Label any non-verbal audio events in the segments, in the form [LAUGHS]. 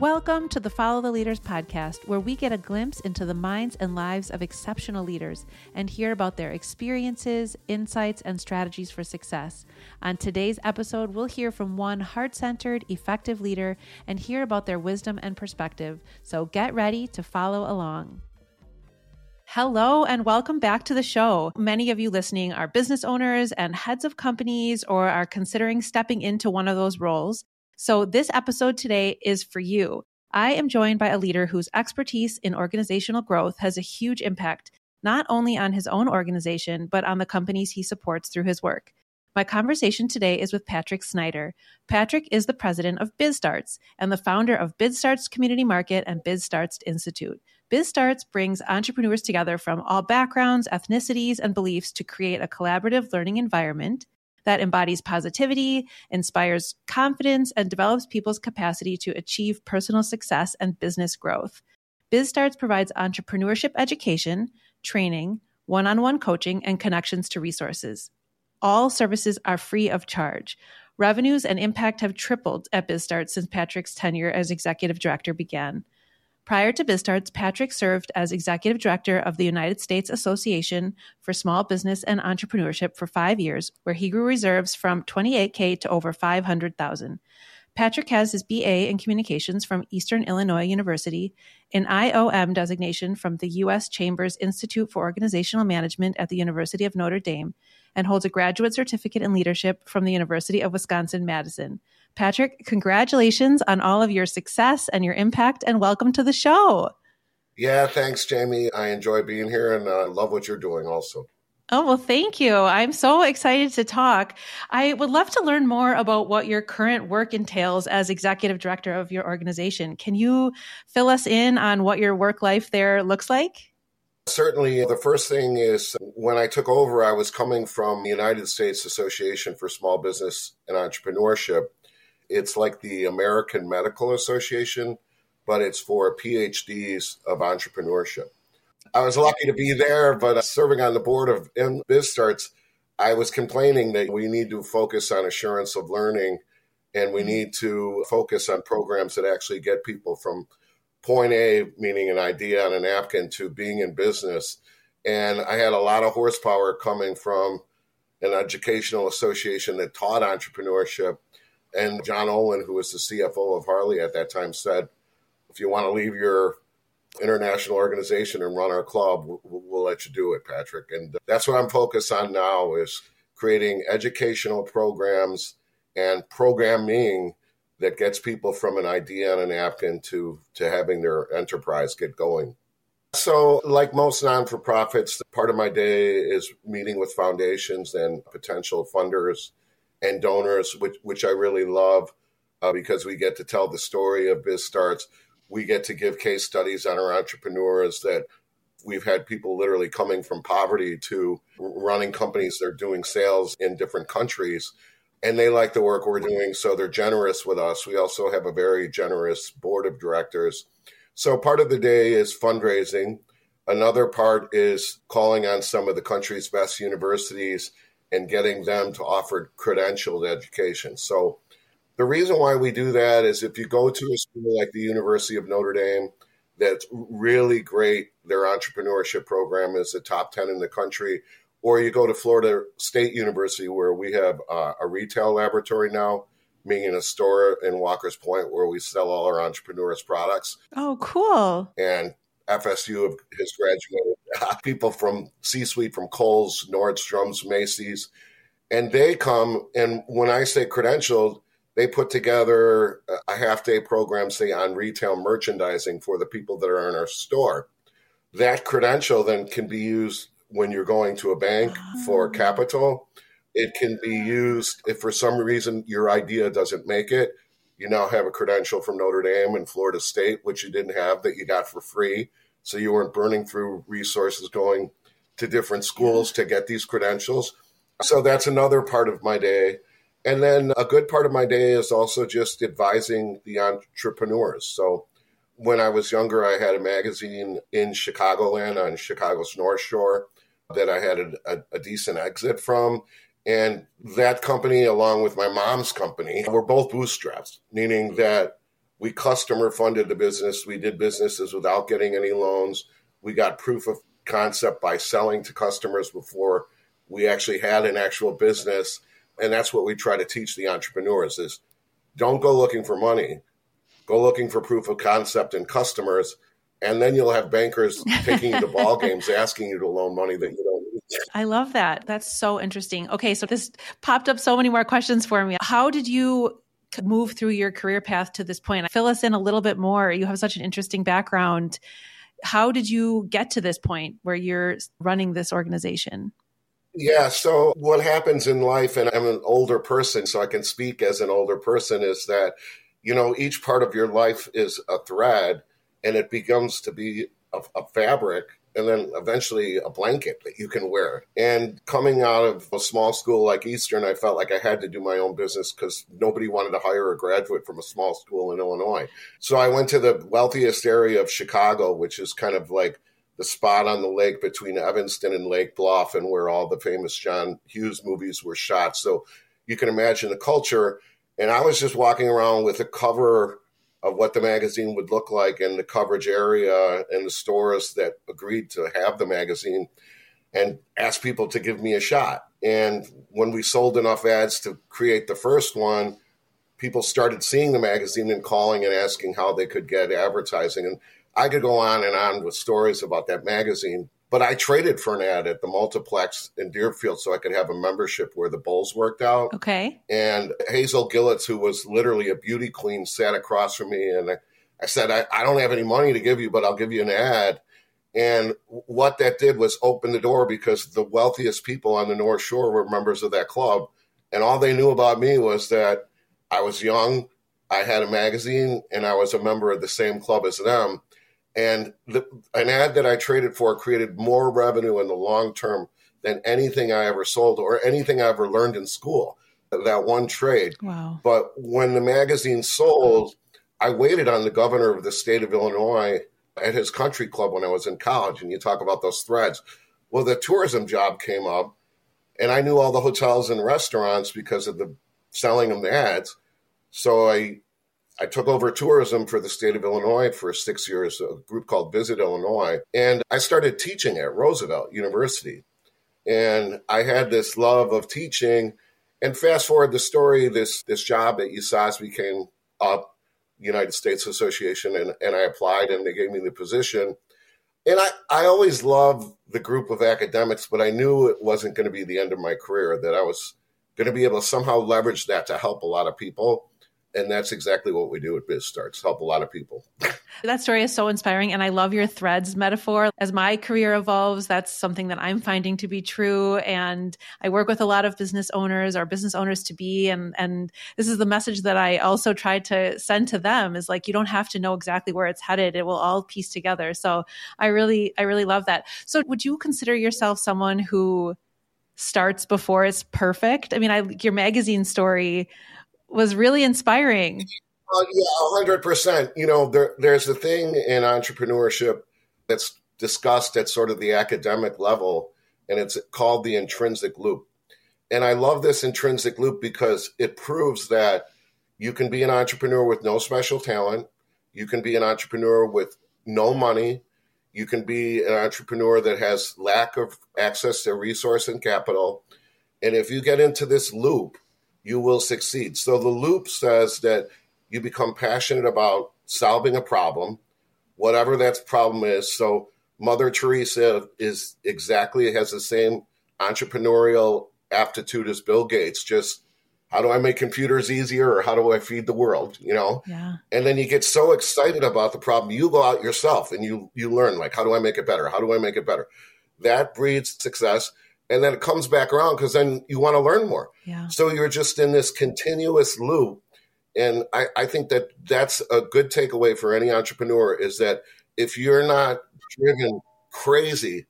Welcome to the Follow the Leaders podcast, where we get a glimpse into the minds and lives of exceptional leaders and hear about their experiences, insights, and strategies for success. On today's episode, we'll hear from one heart centered, effective leader and hear about their wisdom and perspective. So get ready to follow along. Hello, and welcome back to the show. Many of you listening are business owners and heads of companies or are considering stepping into one of those roles. So, this episode today is for you. I am joined by a leader whose expertise in organizational growth has a huge impact, not only on his own organization, but on the companies he supports through his work. My conversation today is with Patrick Snyder. Patrick is the president of BizStarts and the founder of BizStarts Community Market and BizStarts Institute. BizStarts brings entrepreneurs together from all backgrounds, ethnicities, and beliefs to create a collaborative learning environment that embodies positivity, inspires confidence, and develops people's capacity to achieve personal success and business growth. BizStarts provides entrepreneurship education, training, one on one coaching, and connections to resources. All services are free of charge. Revenues and impact have tripled at BizStarts since Patrick's tenure as executive director began. Prior to BizStarts, Patrick served as executive director of the United States Association for Small Business and Entrepreneurship for five years, where he grew reserves from 28K to over 500,000. Patrick has his BA in communications from Eastern Illinois University, an IOM designation from the U.S. Chambers Institute for Organizational Management at the University of Notre Dame, and holds a graduate certificate in leadership from the University of Wisconsin Madison. Patrick, congratulations on all of your success and your impact, and welcome to the show. Yeah, thanks, Jamie. I enjoy being here and I uh, love what you're doing also. Oh, well, thank you. I'm so excited to talk. I would love to learn more about what your current work entails as executive director of your organization. Can you fill us in on what your work life there looks like? Certainly. The first thing is when I took over, I was coming from the United States Association for Small Business and Entrepreneurship. It's like the American Medical Association, but it's for PhDs of entrepreneurship. I was lucky to be there, but uh, serving on the board of BizStarts, I was complaining that we need to focus on assurance of learning and we need to focus on programs that actually get people from point A, meaning an idea on a napkin, to being in business. And I had a lot of horsepower coming from an educational association that taught entrepreneurship. And John Olin, who was the CFO of Harley at that time, said, if you want to leave your international organization and run our club, we'll, we'll, let you do it, Patrick. And that's what I'm focused on now is creating educational programs and programming that gets people from an idea on a napkin to to having their enterprise get going. So, like most non for profits, part of my day is meeting with foundations and potential funders and donors, which which I really love uh, because we get to tell the story of BizStarts. we get to give case studies on our entrepreneurs that we've had people literally coming from poverty to running companies that are doing sales in different countries. And they like the work we're doing so they're generous with us. We also have a very generous board of directors. So part of the day is fundraising. Another part is calling on some of the country's best universities and getting them to offer credentialed education so the reason why we do that is if you go to a school like the University of Notre Dame, that's really great. Their entrepreneurship program is the top 10 in the country. Or you go to Florida State University, where we have uh, a retail laboratory now, meaning a store in Walker's Point where we sell all our entrepreneurs' products. Oh, cool. And FSU has graduated [LAUGHS] people from C suite from Kohl's, Nordstrom's, Macy's. And they come, and when I say credentialed, they put together a half day program, say, on retail merchandising for the people that are in our store. That credential then can be used when you're going to a bank for ah. capital. It can be used if for some reason your idea doesn't make it. You now have a credential from Notre Dame and Florida State, which you didn't have that you got for free. So you weren't burning through resources going to different schools to get these credentials. So that's another part of my day. And then a good part of my day is also just advising the entrepreneurs. So when I was younger, I had a magazine in Chicagoland on Chicago's North Shore that I had a, a, a decent exit from. And that company, along with my mom's company, were both bootstraps, meaning that We customer funded the business. We did businesses without getting any loans. We got proof of concept by selling to customers before we actually had an actual business. And that's what we try to teach the entrepreneurs is don't go looking for money. Go looking for proof of concept and customers and then you'll have bankers [LAUGHS] taking you to ball games asking you to loan money that you don't. I love that. That's so interesting. Okay, so this popped up so many more questions for me. How did you move through your career path to this point? Fill us in a little bit more. You have such an interesting background. How did you get to this point where you're running this organization? Yeah, so what happens in life, and I'm an older person, so I can speak as an older person, is that, you know, each part of your life is a thread and it becomes to be a, a fabric and then eventually a blanket that you can wear. And coming out of a small school like Eastern, I felt like I had to do my own business because nobody wanted to hire a graduate from a small school in Illinois. So I went to the wealthiest area of Chicago, which is kind of like the spot on the lake between Evanston and Lake Bluff and where all the famous John Hughes movies were shot. So you can imagine the culture. And I was just walking around with a cover of what the magazine would look like and the coverage area and the stores that agreed to have the magazine and asked people to give me a shot. And when we sold enough ads to create the first one, people started seeing the magazine and calling and asking how they could get advertising. And I could go on and on with stories about that magazine. But I traded for an ad at the multiplex in Deerfield so I could have a membership where the Bulls worked out. Okay. And Hazel Gillitz, who was literally a beauty queen, sat across from me. And I, I said, I, I don't have any money to give you, but I'll give you an ad. And what that did was open the door because the wealthiest people on the North Shore were members of that club. And all they knew about me was that I was young, I had a magazine, and I was a member of the same club as them. And the, an ad that I traded for created more revenue in the long term than anything I ever sold or anything I ever learned in school. That one trade. Wow. But when the magazine sold, I waited on the governor of the state of Illinois at his country club when I was in college. And you talk about those threads. Well, the tourism job came up, and I knew all the hotels and restaurants because of the selling of the ads. So I I took over tourism for the state of Illinois for six years, a group called Visit Illinois. And I started teaching at Roosevelt University. And I had this love of teaching. And fast forward the story, this this job at USASB came up, United States Association, and, and I applied and they gave me the position. And I, I always loved the group of academics, but I knew it wasn't going to be the end of my career, that I was going to be able to somehow leverage that to help a lot of people and that's exactly what we do at BizStarts help a lot of people. that story is so inspiring, and I love your threads metaphor. As my career evolves, that's something that I'm finding to be true. And I work with a lot of business owners or business owners to be, and and this is the message that I also try to send to them is like you don't have to know exactly where it's headed; it will all piece together. So I really, I really love that. So would you consider yourself someone who starts before it's perfect? I mean, I your magazine story was really inspiring. Uh, yeah, hundred percent. You know, there, there's a thing in entrepreneurship that's discussed at sort of the academic level, and it's called the intrinsic loop. And I love this intrinsic loop because it proves that you can be an entrepreneur with no special talent, you can be an entrepreneur with no money, you can be an entrepreneur that has lack of access to resource and capital. And if you get into this loop, you will succeed. So the loop says that you become passionate about solving a problem, whatever that problem is. So Mother Teresa is exactly has the same entrepreneurial aptitude as Bill Gates. Just how do I make computers easier or how do I feed the world? You know? Yeah. And then you get so excited about the problem, you go out yourself and you you learn like how do I make it better? How do I make it better? That breeds success and then it comes back around because then you want to learn more. Yeah. So you're just in this continuous loop. And I, I think that that's a good takeaway for any entrepreneur is that if you're not driven crazy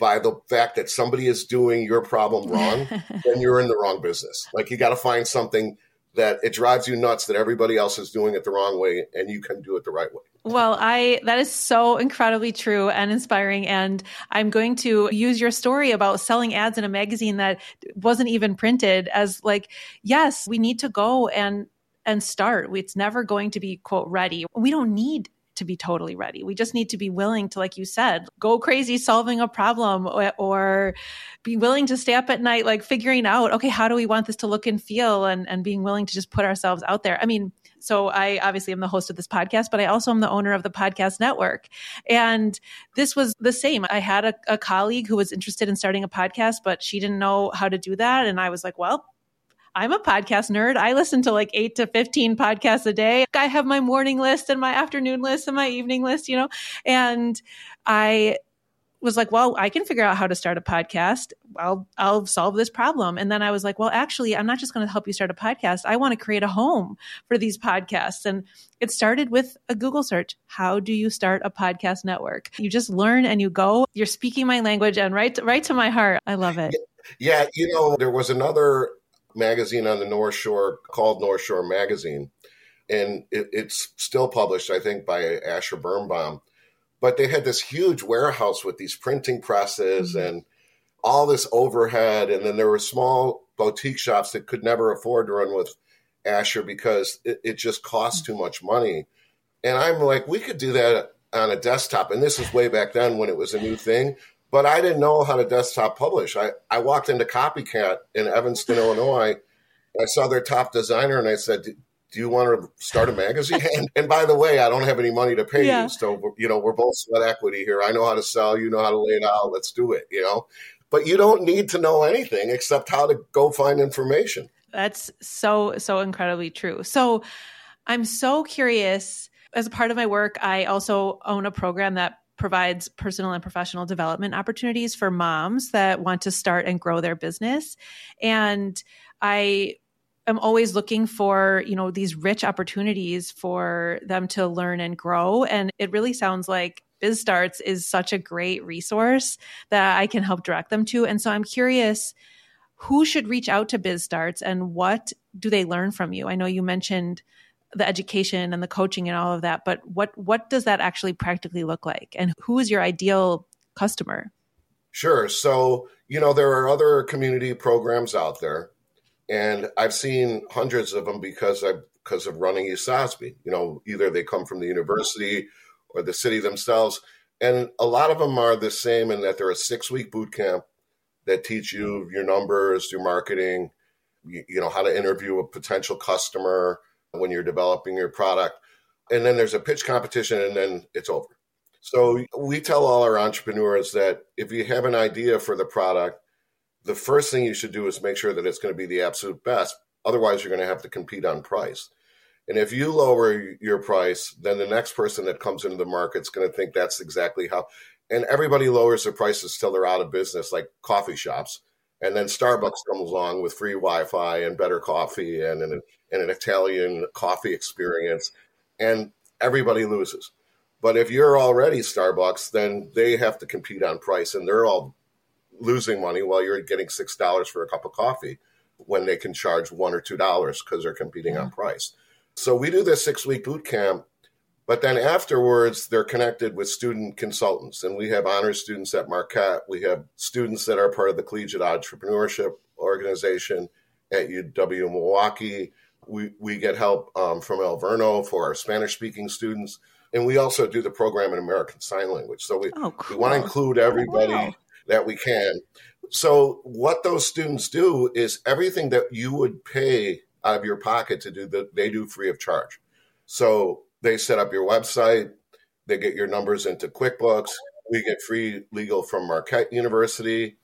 by the fact that somebody is doing your problem wrong, [LAUGHS] then you're in the wrong business. Like you got to find something that it drives you nuts that everybody else is doing it the wrong way and you can do it the right way. Well, I that is so incredibly true and inspiring and I'm going to use your story about selling ads in a magazine that wasn't even printed as like yes, we need to go and and start. It's never going to be, quote, ready. We don't need to be totally ready. We just need to be willing to, like you said, go crazy solving a problem or, or, be willing to stay up at night, like figuring out, okay, how do we want this to look and feel and, and being willing to just put ourselves out there. I mean, so I obviously am the host of this podcast, but I also am the owner of the podcast network. And this was the same. I had a, a colleague who was interested in starting a podcast, but she didn't know how to do that. And I was like, well, I'm a podcast nerd. I listen to like eight to 15 podcasts a day. I have my morning list and my afternoon list and my evening list, you know, and I was like, well, I can figure out how to start a podcast. I'll, I'll solve this problem. And then I was like, well, actually, I'm not just going to help you start a podcast. I want to create a home for these podcasts. And it started with a Google search. How do you start a podcast network? You just learn and you go. You're speaking my language and right, right to my heart. I love it. Yeah. You know, there was another magazine on the North Shore called North Shore Magazine, and it, it's still published, I think, by Asher Birnbaum. But they had this huge warehouse with these printing presses mm-hmm. and all this overhead, and then there were small boutique shops that could never afford to run with Asher because it, it just costs mm-hmm. too much money. And I'm like, we could do that on a desktop. And this is way back then when it was a new thing but I didn't know how to desktop publish. I, I walked into Copycat in Evanston, [LAUGHS] Illinois. I saw their top designer and I said, do you want to start a magazine? [LAUGHS] and, and, by the way, I don't have any money to pay yeah. you. So, you know, we're both sweat equity here. I know how to sell. You know how to lay it out. Let's do it, you know? But you don't need to know anything except how to go find information. That's so, so incredibly true. So I'm so curious. As a part of my work, I also own a program that provides personal and professional development opportunities for moms that want to start and grow their business. And I am always looking for, you know, these rich opportunities for them to learn and grow. And it really sounds like BizStarts is such a great resource that I can help direct them to. And so I'm curious who should reach out to BizStarts and what do they learn from you? I know you mentioned the education and the coaching and all of that but what what does that actually practically look like and who is your ideal customer sure so you know there are other community programs out there and i've seen hundreds of them because i because of running USASB. You know, either they come from the university or the city themselves. And a lot of them are the same in that they're a six week boot camp that teach you your numbers, your marketing, you, you know, how to interview a potential customer, when you're developing your product. And then there's a pitch competition and then it's over. So we tell all our entrepreneurs that if you have an idea for the product, the first thing you should do is make sure that it's going to be the absolute best. Otherwise, you're going to have to compete on price. And if you lower your price, then the next person that comes into the market is going to think that's exactly how. And everybody lowers their prices till they're out of business, like coffee shops. And then Starbucks comes along with free Wi-Fi and better coffee and an, and an Italian coffee experience, and everybody loses. But if you're already Starbucks, then they have to compete on price, and they're all losing money while you're getting six dollars for a cup of coffee when they can charge one or two dollars because they're competing on price. So we do this six week boot camp but then afterwards, they're connected with student consultants. And we have honor students at Marquette. We have students that are part of the Collegiate Entrepreneurship Organization at UW Milwaukee. We, we get help um, from Alverno for our Spanish speaking students. And we also do the program in American Sign Language. So we, oh, cool. we want to include everybody wow. that we can. So what those students do is everything that you would pay out of your pocket to do, that they do free of charge. So they set up your website, they get your numbers into QuickBooks. We get free legal from Marquette University.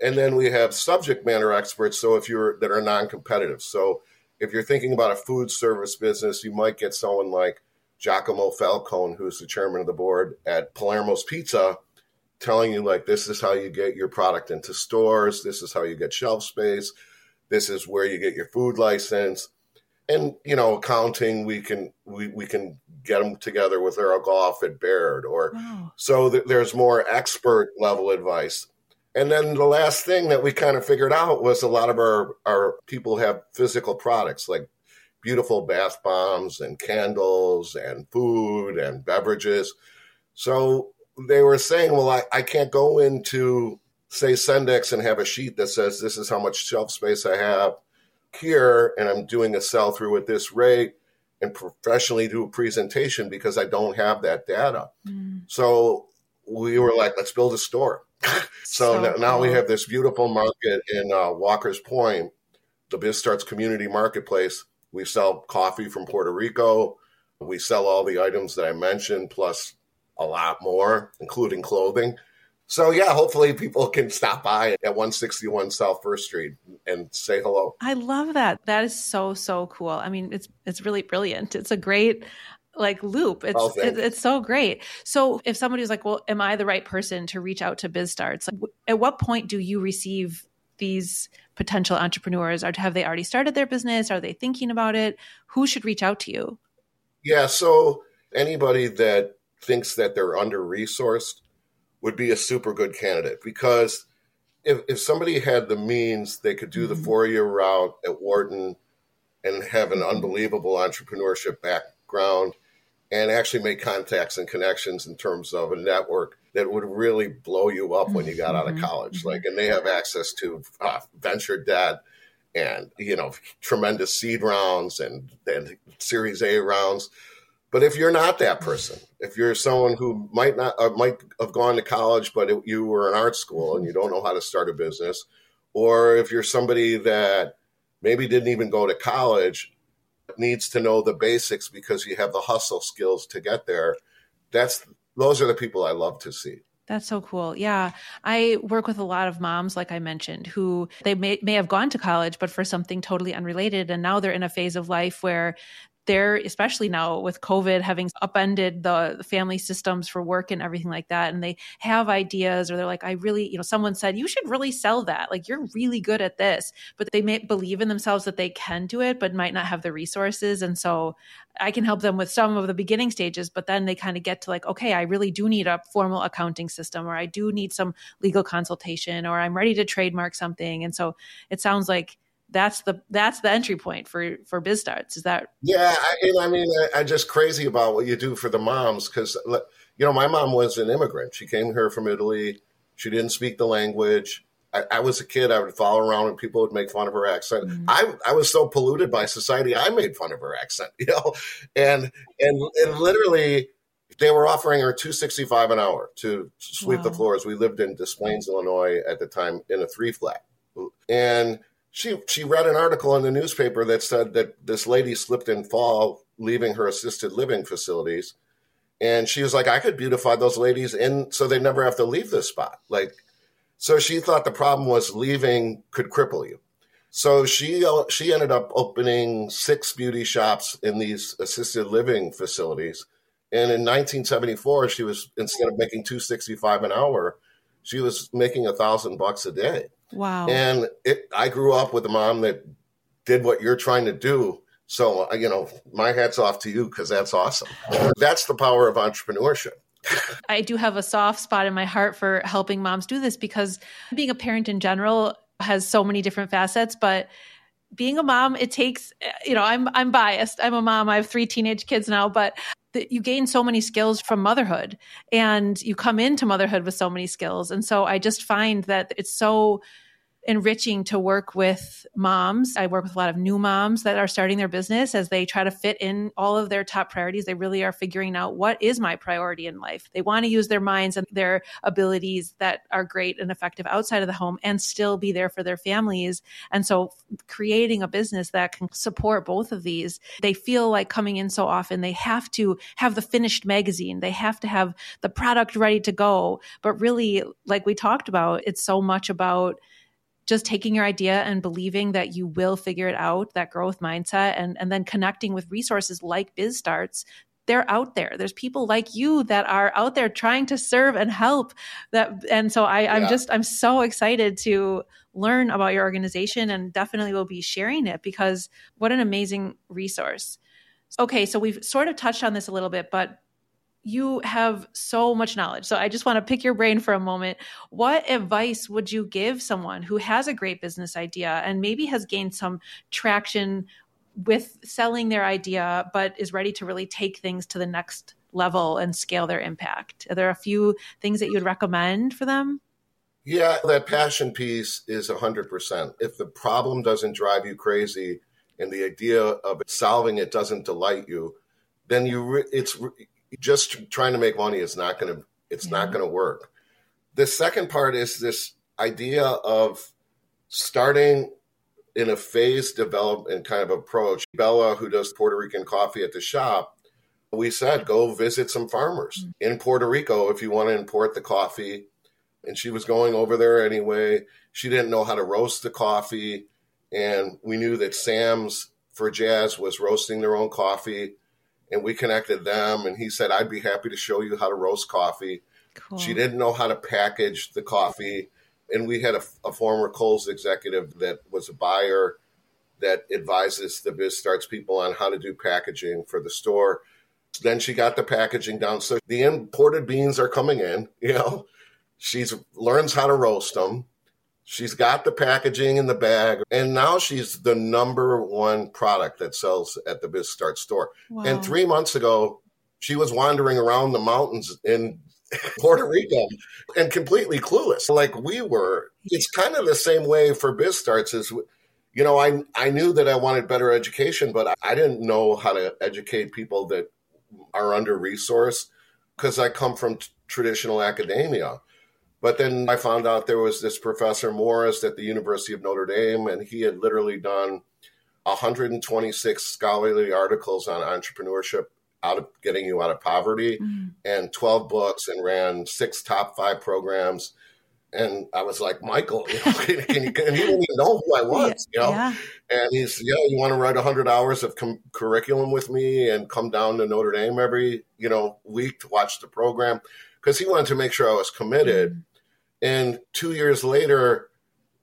And then we have subject matter experts. So if you're that are non-competitive. So if you're thinking about a food service business, you might get someone like Giacomo Fallucca, who's the chairman of the board at Palermo's Pizza, telling you like this is how you get your product into stores, this is how you get shelf space, this is where you get your food license and you know accounting we can we, we can get them together with Errol Goff at Baird or wow. so th- there's more expert level advice and then the last thing that we kind of figured out was a lot of our our people have physical products like beautiful bath bombs and candles and food and beverages so they were saying well I, I can't go into say Sendik's and have a sheet that says this is how much shelf space I have here and I'm doing a sell through at this rate and professionally do a presentation because I don't have that data. Mm. So we were like, let's build a store. [LAUGHS] so, so now, cool. we have this beautiful market in uh, Walker's Point, the BizStarts community marketplace. We sell coffee from Puerto Rico. We sell all the items that I mentioned, plus a lot more, including clothing. So yeah, hopefully people can stop by at 161 South First Street and say hello. I love that. That is so so cool. I mean, it's it's really brilliant. It's a great like loop. It's oh, it, it's so great. So if somebody's like, "Well, am I the right person to reach out to BizStarts?" Like, at what point do you receive these potential entrepreneurs? Or have they already started their business? Are they thinking about it? Who should reach out to you? Yeah, so anybody that thinks that they're under resourced would be a super good candidate because if, if somebody had the means, they could do the mm-hmm. four year route at Wharton and have an unbelievable entrepreneurship background and actually make contacts and connections in terms of a network that would really blow you up when you got out of mm-hmm. college. Like, and they have access to uh, venture debt and, you know, tremendous seed rounds and, and series A rounds. But if you're not that person, if you're someone who might not uh, might have gone to college, but it, you were in art school and you don't know how to start a business, or if you're somebody that maybe didn't even go to college, needs to know the basics because you have the hustle skills to get there. That's those are the people I love to see. That's so cool. Yeah. I work with a lot of moms, like I mentioned, who they may, may have gone to college, but for something totally unrelated. And now they're in a phase of life where they're especially now with covid having upended the, family systems for work and everything like that and they have ideas or they're like i really you know someone said you should really sell that. Like you're really good at this. But they may believe in themselves that they can do it but might not have the resources and so i can help them with some of the beginning stages but then they kind of get to like okay i really do need a formal accounting system or i do need some legal consultation or i'm ready to trademark something. And so it sounds like that's the that's the entry point for for BizStarts Is that? Yeah, I, I mean, I, am just crazy about what you do for the moms because you know my mom was an immigrant. She came here from Italy. She didn't speak the language. I, I was a kid. I would follow around and people would make fun of her accent. Mm-hmm. I I was so polluted by society. I made fun of her accent. [LAUGHS] You know, and and and literally. They were offering her two sixty five an hour to sweep wow. the floors. We lived in Des Plaines, Illinois, at the time, in a three flat, and she she read an article in the newspaper that said that this lady slipped and fall leaving her assisted living facilities. And she was like i could beautify those ladies and so they never have to leave this spot. Like so she thought the problem was leaving could cripple you. So she uh, she ended up opening six beauty shops in these assisted living facilities. And in 1974 she was instead of making 265 an hour she was making a thousand bucks a day Wow. And it, I grew up with a mom that did what you're trying to do. So, uh, you know, my hat's off to you because that's awesome. That's the power of entrepreneurship. [LAUGHS] I do have a soft spot in my heart for helping moms do this because being a parent in general has so many different facets, but being a mom, it takes, you know, I'm I'm biased. I'm a mom. I have three teenage kids now, but you gain so many skills from motherhood and you come into motherhood with so many skills. And so I just find that it's so enriching to work with moms. I work with a lot of new moms that are starting their business as they try to fit in all of their top priorities. They really are figuring out what is my priority in life. They want to use their minds and their abilities that are great and effective outside of the home and still be there for their families. And so creating a business that can support both of these, they feel like coming in so often they have to have the finished magazine. They have to have the product ready to go. But really, like we talked about, it's so much about just taking your idea and believing that you will figure it out, that growth mindset, and, and then connecting with resources like BizStarts they're out there. There's people like you that are out there trying to serve and help. That and so I, I'm just I'm so excited to learn about your organization and definitely will be sharing it because what an amazing resource. Okay, so we've sort of touched on this a little bit, but you have so much knowledge. So I just want to pick your brain for a moment. What advice would you give someone who has a great business idea and maybe has gained some traction with selling their idea, but is ready to really take things to the next level and scale their impact? Are there a few things that you would recommend for them? Yeah, that passion piece is 100%. If the problem doesn't drive you crazy and the idea of solving it doesn't delight you, then you re- it's re- just trying to make money is not going to it's not going to work. The second part is this idea of starting in a phased development kind of approach. Bella, who does Puerto Rican coffee at the shop, we said go visit some farmers mm-hmm. in Puerto Rico if you want to import the coffee and she was going over there anyway. She didn't know how to roast the coffee, and we knew that Sam's for Jazz was roasting their own coffee, and we connected them. And he said, "I'd be happy to show you how to roast coffee." Cool. She didn't know how to package the coffee, and we had a, a former Kohl's executive that was a buyer that advises the BizStarts people on how to do packaging for the store. Then she got the packaging down. So the imported beans are coming in, [LAUGHS] you know, She learns how to roast them. She's got the packaging in the bag, and now she's the number one product that sells at the BizStart store. Wow. And three months ago, she was wandering around the mountains in [LAUGHS] Puerto Rico and completely clueless, like we were. It's kind of the same way for BizStarts. Is you know, I I knew that I wanted better education, but I didn't know how to educate people that are under resourced because I come from t- traditional academia. But then I found out there was this Professor Morris at the University of Notre Dame, and he had literally done 126 scholarly articles on entrepreneurship out of getting you out of poverty mm-hmm. and 12 books and ran six top five programs and I was like, Michael, you know, [LAUGHS] can, can you, and he didn't even know who I was, you know? Yeah. And he's, yeah, you want to write 100 hours of com- curriculum with me and come down to Notre Dame every, you know, week to watch the program because he wanted to make sure I was committed. Mm-hmm. And two years later,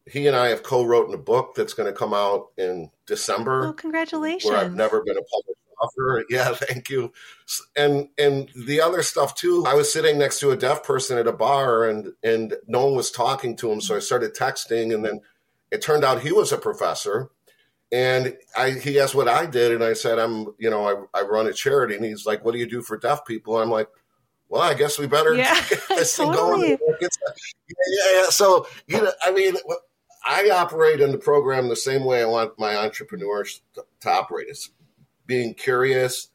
he and I have co-written a book that's going to come out in December. Oh, congratulations! Where I've never been a published author. Yeah, [LAUGHS] thank you. And and the other stuff too. I was sitting next to a deaf person at a bar, and and no one was talking to him, so I started texting, and then it turned out he was a professor. And I, he asked what I did, and I said, I'm, you know, I, I run a charity. And he's like, What do you do for deaf people? And I'm like, well, I guess we better yeah, [LAUGHS] totally. Yeah, yeah. So, you know, I mean, I operate in the program the same way I want my entrepreneurs to, to operate. It's being curious,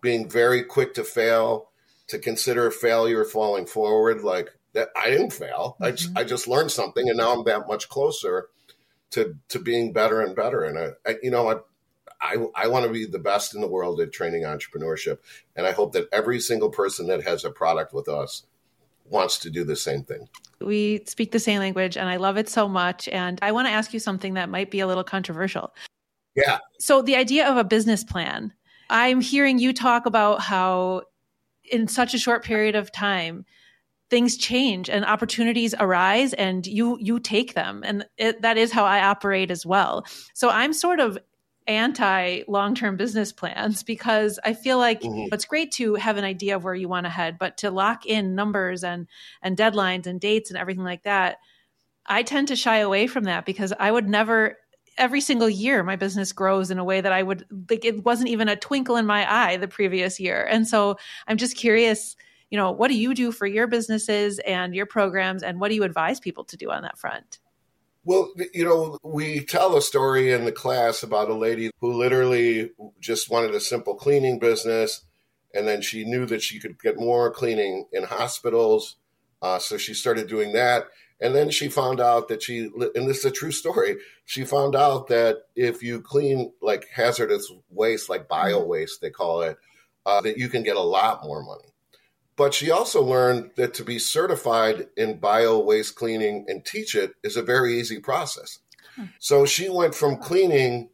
being very quick to fail, to consider failure falling forward. Like that, I didn't fail. Mm-hmm. I, just, I just learned something, and now I'm that much closer to to being better and better. And I, I you know, I I, I want to be the best in the world at training entrepreneurship. And I hope that every single person that has a product with us wants to do the same thing. We speak the same language and I love it so much. And I want to ask you something that might be a little controversial. Yeah. So, the idea of a business plan, I'm hearing you talk about how in such a short period of time, things change and opportunities arise and you you take them and it, that is how i operate as well so i'm sort of anti long term business plans because I feel like mm-hmm. it's great to have an idea of where you want to head, but to lock in numbers and and deadlines and dates and everything like that, I tend to shy away from that because I would never every single year my business grows in a way that I would like it wasn't even a twinkle in my eye the previous year. And so I'm just curious, you know, what do you do for your businesses and your programs and what do you advise people to do on that front? Well, you know, we tell a story in the class about a lady who literally just wanted a simple cleaning business. And then she knew that she could get more cleaning in hospitals. Uh, so she started doing that. And then she found out that she, and this is a true story, she found out that if you clean like hazardous waste, like bio waste, they call it, uh, that you can get a lot more money. But she also learned that to be certified in bio waste cleaning and teach it is a very easy process. Hmm. So she went from cleaning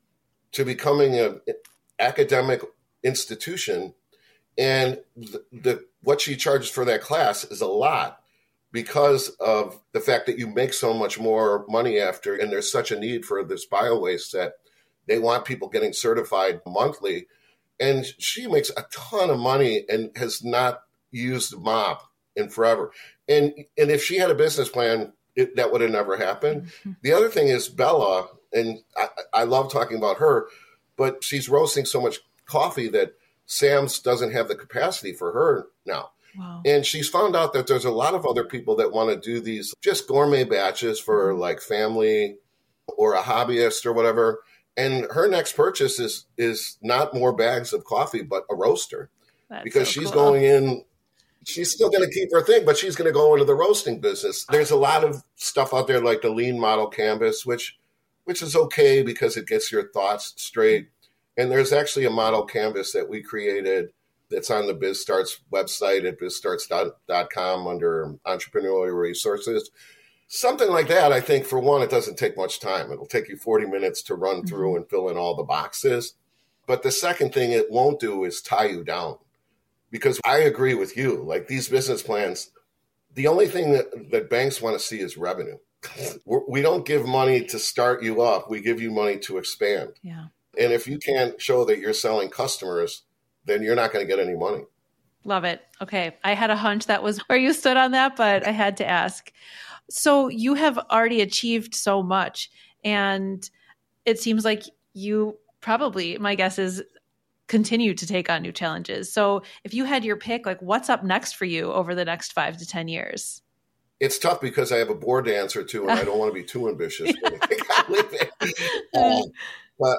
to becoming an academic institution, and the, the what she charges for that class is a lot because of the fact that you make so much more money after, and there's such a need for this bio waste that they want people getting certified monthly. And she makes a ton of money and has not used mop in forever. And and if she had a business plan, it, that would have never happened. Mm-hmm. The other thing is Bella, and I, I love talking about her, but she's roasting so much coffee that Sam's doesn't have the capacity for her now. Wow. And she's found out that there's a lot of other people that want to do these just gourmet batches for mm-hmm. like family or a hobbyist or whatever. And her next purchase is is not more bags of coffee, but a roaster. That's because so she's cool. going in she's still going to keep her thing, but she's going to go into the roasting business. There's a lot of stuff out there like the lean model canvas, which which is okay because it gets your thoughts straight. And there's actually a model canvas that we created that's on the BizStarts website at bizstarts.com under entrepreneurial resources. Something like that, I think, for one, it doesn't take much time. It'll take you 40 minutes to run mm-hmm. through and fill in all the boxes. But the second thing it won't do is tie you down. Because I agree with you. Like these business plans, the only thing that, that banks want to see is revenue. we don't give money to start you up, we give you money to expand. Yeah. And if you can't show that you're selling customers, then you're not going to get any money. Love it. Okay. I had a hunch that was where you stood on that, but I had to ask. So you have already achieved so much, and it seems like you probably, my guess is, continue to take on new challenges. So if you had your pick, like what's up next for you over the next five to 10 years? It's tough because I have a board to answer to, and I don't want to be too ambitious. [LAUGHS] um, but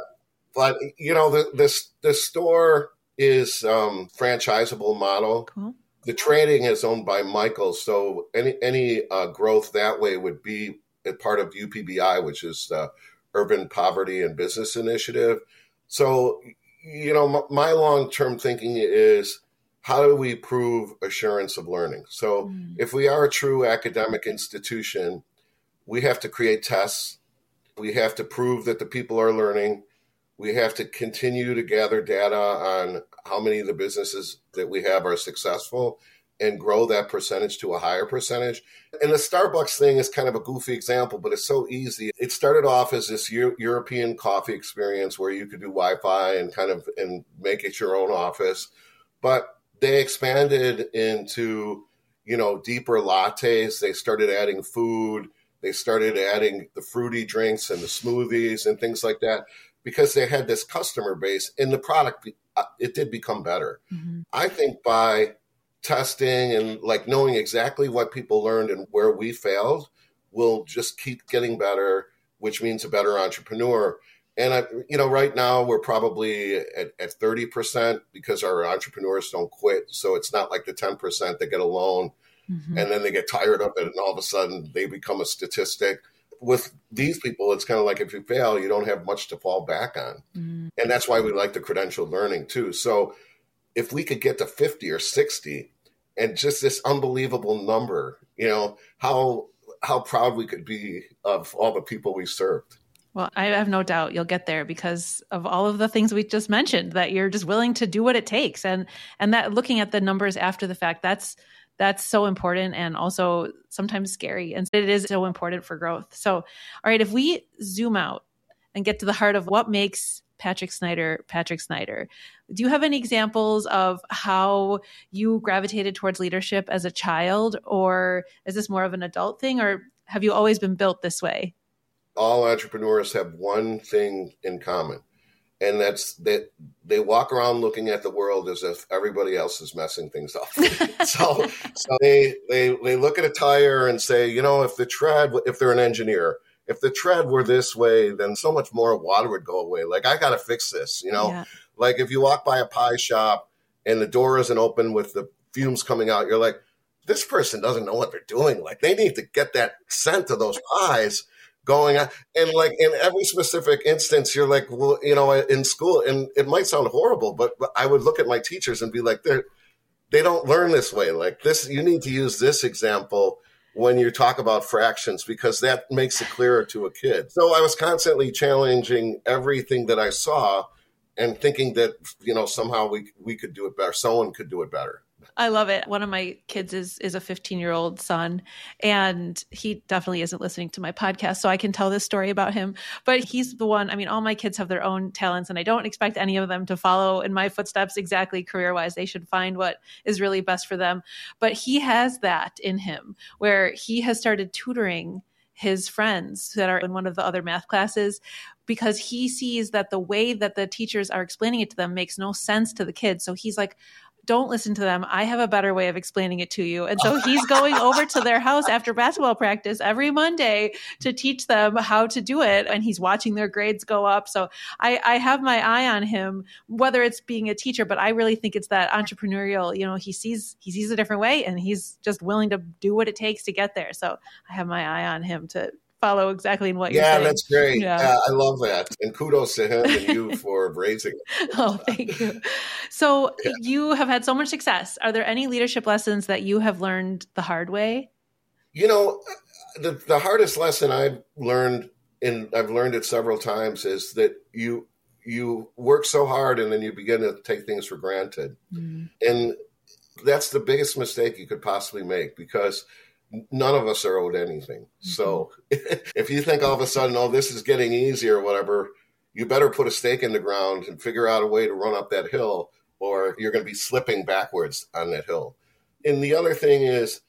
but you know the this the store is um, franchisable model. Cool. The trading is owned by Michael, so any any uh, growth that way would be a part of UPBI, which is the Urban Poverty and Business Initiative. So, you know, my, my long term thinking is how do we prove assurance of learning? So, mm. if we are a true academic institution, we have to create tests. We have to prove that the people are learning. We have to continue to gather data on how many of the businesses that we have are successful and grow that percentage to a higher percentage. And the Starbucks thing is kind of a goofy example, but it's so easy. It started off as this Euro- European coffee experience where you could do Wi-Fi and kind of and make it your own office, but they expanded into you know deeper lattes. They started adding food. They started adding the fruity drinks and the smoothies and things like that because they had this customer base and the product uh, it did become better mm-hmm. i think by testing and like knowing exactly what people learned and where we failed we'll just keep getting better which means a better entrepreneur and I, you know right now we're probably at, at 30% because our entrepreneurs don't quit so it's not like the 10% that get a loan mm-hmm. and then they get tired of it and all of a sudden they become a statistic with these people, it's kind of like if you fail, you don't have much to fall back on. Mm-hmm. And that's why we like the credentialed learning too. So if we could get to 50 or 60 and just this unbelievable number, you know, how how proud we could be of all the people we served. Well, I have no doubt you'll get there because of all of the things we just mentioned that you're just willing to do what it takes and and that looking at the numbers after the fact that's that's so important and also sometimes scary. And it is so important for growth. So, all right, if we zoom out and get to the heart of what makes Patrick Snyder Patrick Snyder, do you have any examples of how you gravitated towards leadership as a child, or is this more of an adult thing, or have you always been built this way? All entrepreneurs have one thing in common and that's that they walk around looking at the world as if everybody else is messing things up. [LAUGHS] so, so they, they they look at a tire and say, you know, if the tread, if they're an engineer, if the tread were this way, then so much more water would go away. Like I got to fix this, you know. Yeah. Like if you walk by a pie shop and the door isn't open with the fumes coming out, you're like, this person doesn't know what they're doing. Like they need to get that scent of those pies going on. And like in every specific instance, you're like, well, you know, in school, and it might sound horrible, but, but I would look at my teachers and be like, they're, they don't learn this way. Like this, you need to use this example when you talk about fractions because that makes it clearer to a kid. So I was constantly challenging everything that I saw and thinking that, you know, somehow we, we could do it better. Someone could do it better. I love it. One of my kids is is a 15 year old son, and he definitely isn't listening to my podcast, so I can tell this story about him. But he's the one. I mean, all my kids have their own talents, and I don't expect any of them to follow in my footsteps exactly career wise. They should find what is really best for them. But he has that in him, where he has started tutoring his friends that are in one of the other math classes because he sees that the way that the teachers are explaining it to them makes no sense to the kids. So he's like, don't listen to them. I have a better way of explaining it to you. And so he's going over to their house after basketball practice every Monday to teach them how to do it. And he's watching their grades go up. So I, I have my eye on him, whether it's being a teacher, but I really think it's that entrepreneurial, you know, he sees, he sees a different way and he's just willing to do what it takes to get there. So I have my eye on him to follow exactly in what yeah, you're saying. Yeah, that's great. Yeah. Uh, I love that. And kudos to him and you for [LAUGHS] raising it. [LAUGHS] oh, thank you. So yeah. you have had so much success. Are there any leadership lessons that you have learned the hard way? You know, the, the hardest lesson I've learned, and I've learned it several times, is that you you work so hard and then you begin to take things for granted. Mm. And that's the biggest mistake you could possibly make because – none of us are owed anything. Mm-hmm. So [LAUGHS] if you think all of a sudden, oh, this is getting easy or whatever, you better put a stake in the ground and figure out a way to run up that hill, or you're going to be slipping backwards on that hill. And the other thing is,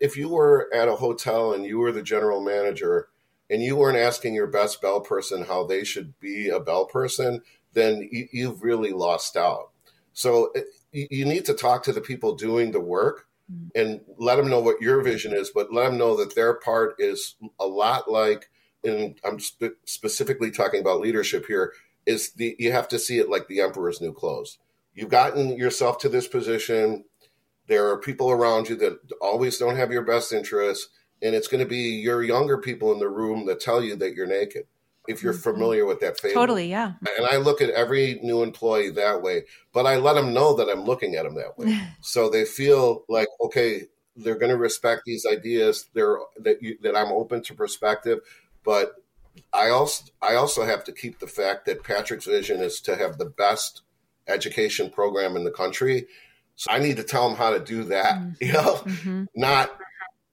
if you were at a hotel and you were the general manager and you weren't asking your best bell person how they should be a bell person, then you, have really lost out. So eh, you need to talk to the people doing the work and let them know what your vision is, but let them know that their part is a lot like, and I'm spe- specifically talking about leadership here, is the you have to see it like the emperor's new clothes. You've gotten yourself to this position. There are people around you that always don't have your best interests, and it's going to be your younger people in the room that tell you that you're naked if you're mm-hmm. familiar with that fable. Totally, yeah. And I look at every new employee that way, but I let them know that I'm looking at them that way. [LAUGHS] so they feel like, okay, they're going to respect these ideas. They're that you, that I'm open to perspective, but I also I also have to keep the fact that Patrick's vision is to have the best education program in the country. So I need to tell him how to do that, mm-hmm. [LAUGHS] you know, mm-hmm. not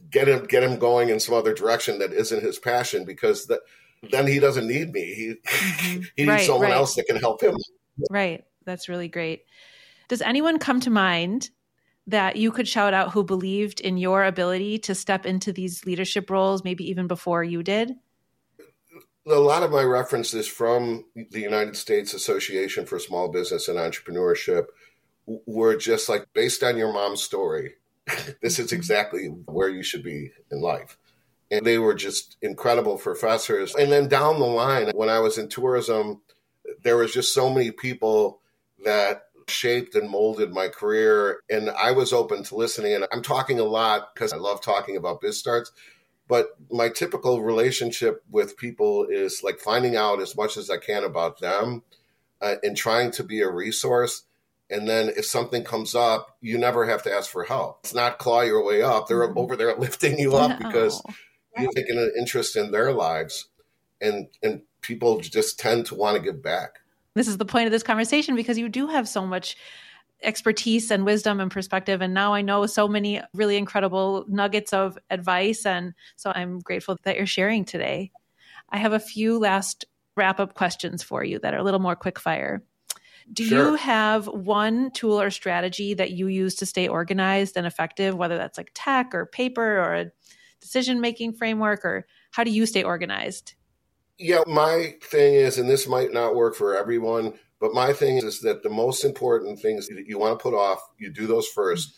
get him get him going in some other direction that isn't his passion because that then he doesn't need me. He mm-hmm. [LAUGHS] he needs right, someone right. else that can help him. Right. That's really great. Does anyone come to mind that you could shout out who believed in your ability to step into these leadership roles, maybe even before you did? A lot of my references from the United States Association for Small Business and Entrepreneurship were just like based on your mom's story. [LAUGHS] this is mm-hmm. exactly where you should be in life and they were just incredible professors. And then down the line, when I was in tourism, there was just so many people that shaped and molded my career. And I was open to listening. And I'm talking a lot because I love talking about BizStarts. But my typical relationship with people is like finding out as much as I can about them uh, and trying to be a resource. And then if something comes up, you never have to ask for help. It's not claw your way up. They're mm-hmm. over there [LAUGHS] lifting you up no. because you've taken an interest in their lives and and people just tend to want to give back. This is the point of this conversation because you do have so much expertise and wisdom and perspective and now i know so many really incredible nuggets of advice and so i'm grateful that you're sharing today. I have a few last wrap up questions for you that are a little more quick fire. Do sure. you have one tool or strategy that you use to stay organized and effective whether that's like tech or paper or a decision making framework or how do you stay organized? Yeah, my thing is, and this might not work for everyone, but my thing is that the most important things that you want to put off, you do those 1st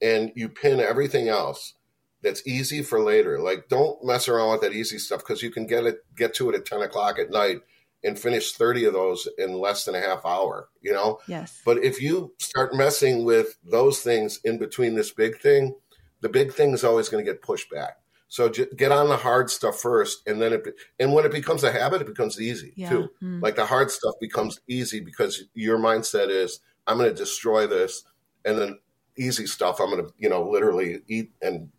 and you pin everything else that's easy for later. Like, don't mess around with that easy stuff because you can get it, get to it at 10 o'clock at night and finish 30 of those in less than a half hour, you know? Yes. But if you start messing with those things in between this big thing, the big thing is always going to get pushed back. So get on the hard stuff first, and then it and when it becomes a habit, it becomes easy yeah. too. Mm. Like the hard stuff becomes easy because your mindset is I'm going to destroy this, and then easy stuff I'm going to you know literally eat and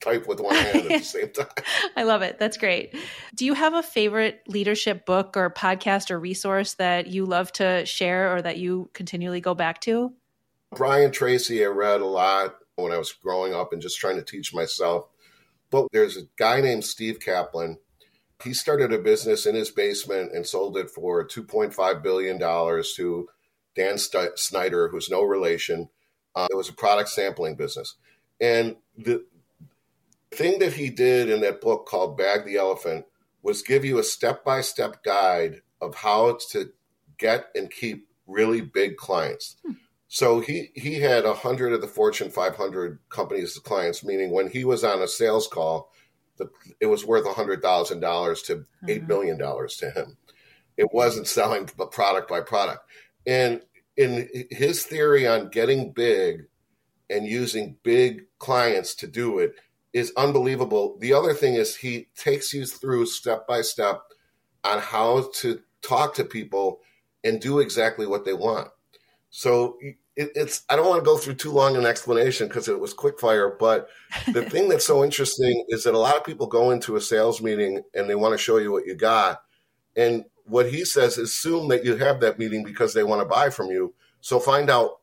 type with one hand at the [LAUGHS] same time. I love it. That's great. Do you have a favorite leadership book or podcast or resource that you love to share or that you continually go back to? Brian Tracy, I read a lot when I was growing up and just trying to teach myself. But there's a guy named Steve Kaplan. He started a business in his basement and sold it for $2.5 billion to Dan St- Snyder, who's no relation. Uh, it was a product sampling business. And the thing that he did in that book called Bag the Elephant was give you a step by step guide of how to get and keep really big clients. Hmm. So he he had a hundred of the Fortune 500 companies as clients, meaning when he was on a sales call, the, it was worth a hundred thousand dollars to eight mm-hmm. million dollars to him. It wasn't selling product by product, and in his theory on getting big and using big clients to do it is unbelievable. The other thing is he takes you through step by step on how to talk to people and do exactly what they want. So it, it's I don't want to go through too long an explanation because it was quick fire, but the [LAUGHS] thing that's so interesting is that a lot of people go into a sales meeting and they want to show you what you got, and what he says is assume that you have that meeting because they want to buy from you. So find out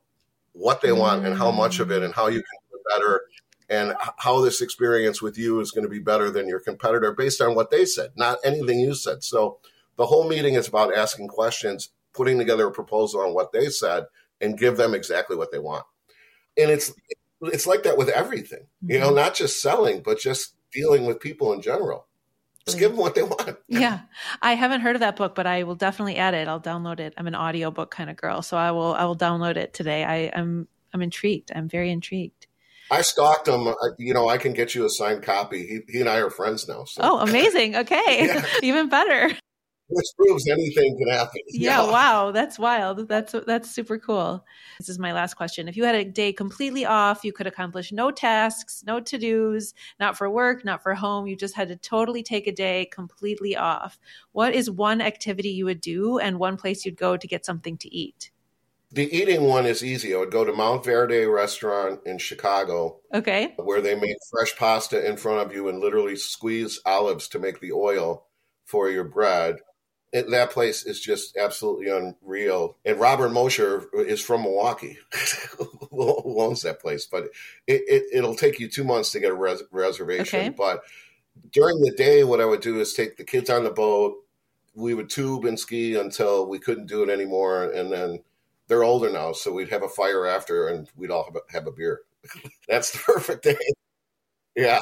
what they want and how much of it and how you can do it better and how this experience with you is going to be better than your competitor based on what they said, not anything you said. So the whole meeting is about asking questions, putting together a proposal on what they said, and give them exactly what they want. And it's it's like that with everything, you know, mm-hmm. not just selling, but just dealing with people in general. Just give them what they want. [LAUGHS] yeah. I haven't heard of that book, but I will definitely add it. I'll download it. I'm an audiobook kind of girl, so I will I will download it today. I I'm, I'm intrigued. I'm very intrigued. I stalked him. You know, I can get you a signed copy. He, he and I are friends now. So. Oh, amazing. Okay. [LAUGHS] [LAUGHS] Even better which proves anything can happen. [LAUGHS] Yeah, yeah, wow, that's wild. That's that's super cool. This is my last question. If you had a day completely off, you could accomplish no tasks, no to-dos, not for work, not for home, you just had to totally take a day completely off. What is one activity you would do and one place you'd go to get something to eat? The eating one is easy. I would go to Monteverde restaurant in Chicago. Okay. Where they make fresh pasta in front of you and literally squeeze olives to make the oil for your bread it, that place is just absolutely unreal. And Robert Mosher is from Milwaukee, [LAUGHS] who owns that place. But it, it, will take you two months to get a res- reservation. Okay. But during the day, what I would do is take the kids on the boat. We would tube and ski until we couldn't do it anymore. And then they're older now, so we'd have a fire after and we'd all have a, have a beer. [LAUGHS] That's the perfect day. Yeah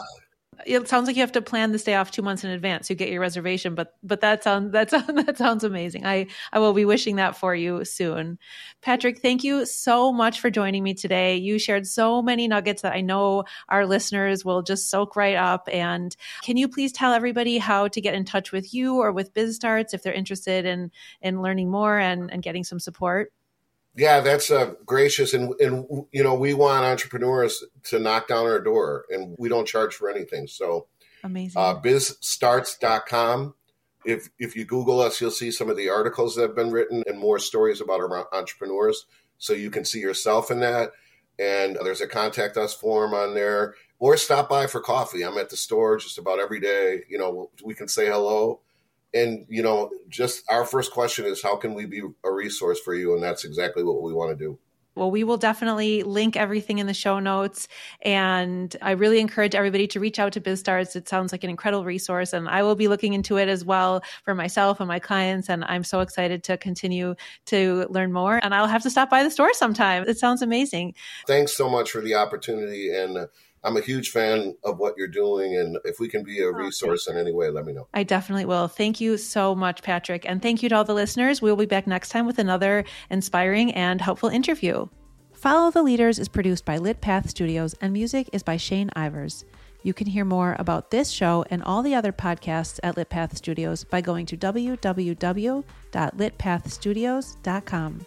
it sounds like you have to plan this day off two months in advance. You get your reservation, but but that sounds [LAUGHS] that sounds that sounds amazing. I I will be wishing that for you soon. Patrick, thank you so much for joining me today. You shared so many nuggets that I know our listeners will just soak right up. And can you please tell everybody how to get in touch with you or with BizStarts if they're interested in in learning more and and getting some support? Yeah, that's uh, gracious, and and you know we want entrepreneurs to knock down our door, and we don't charge for anything. So amazing. Uh, bizstarts.com. If if you Google us, you'll see some of the articles that have been written and more stories about our entrepreneurs, so you can see yourself in that. And there's a contact us form on there, or stop by for coffee. I'm at the store just about every day. You know, we can say hello and you know just our first question is how can we be a resource for you and that's exactly what we want to do well, we will definitely link everything in the show notes. And I really encourage everybody to reach out to BizStarts. It sounds like an incredible resource. And I will be looking into it as well for myself and my clients. And I'm so excited to continue to learn more. And I'll have to stop by the store sometime. It sounds amazing. Thanks so much for the opportunity. And I'm a huge fan of what you're doing. And if we can be a oh, resource in any way, let me know. I definitely will. Thank you so much, Patrick. And thank you to all the listeners. We'll be back next time with another inspiring and helpful interview. Follow the Leaders is produced by Lit Path Studios, and music is by Shane Ivers. You can hear more about this show and all the other podcasts at Lit Path Studios by going to www.litpathstudios.com.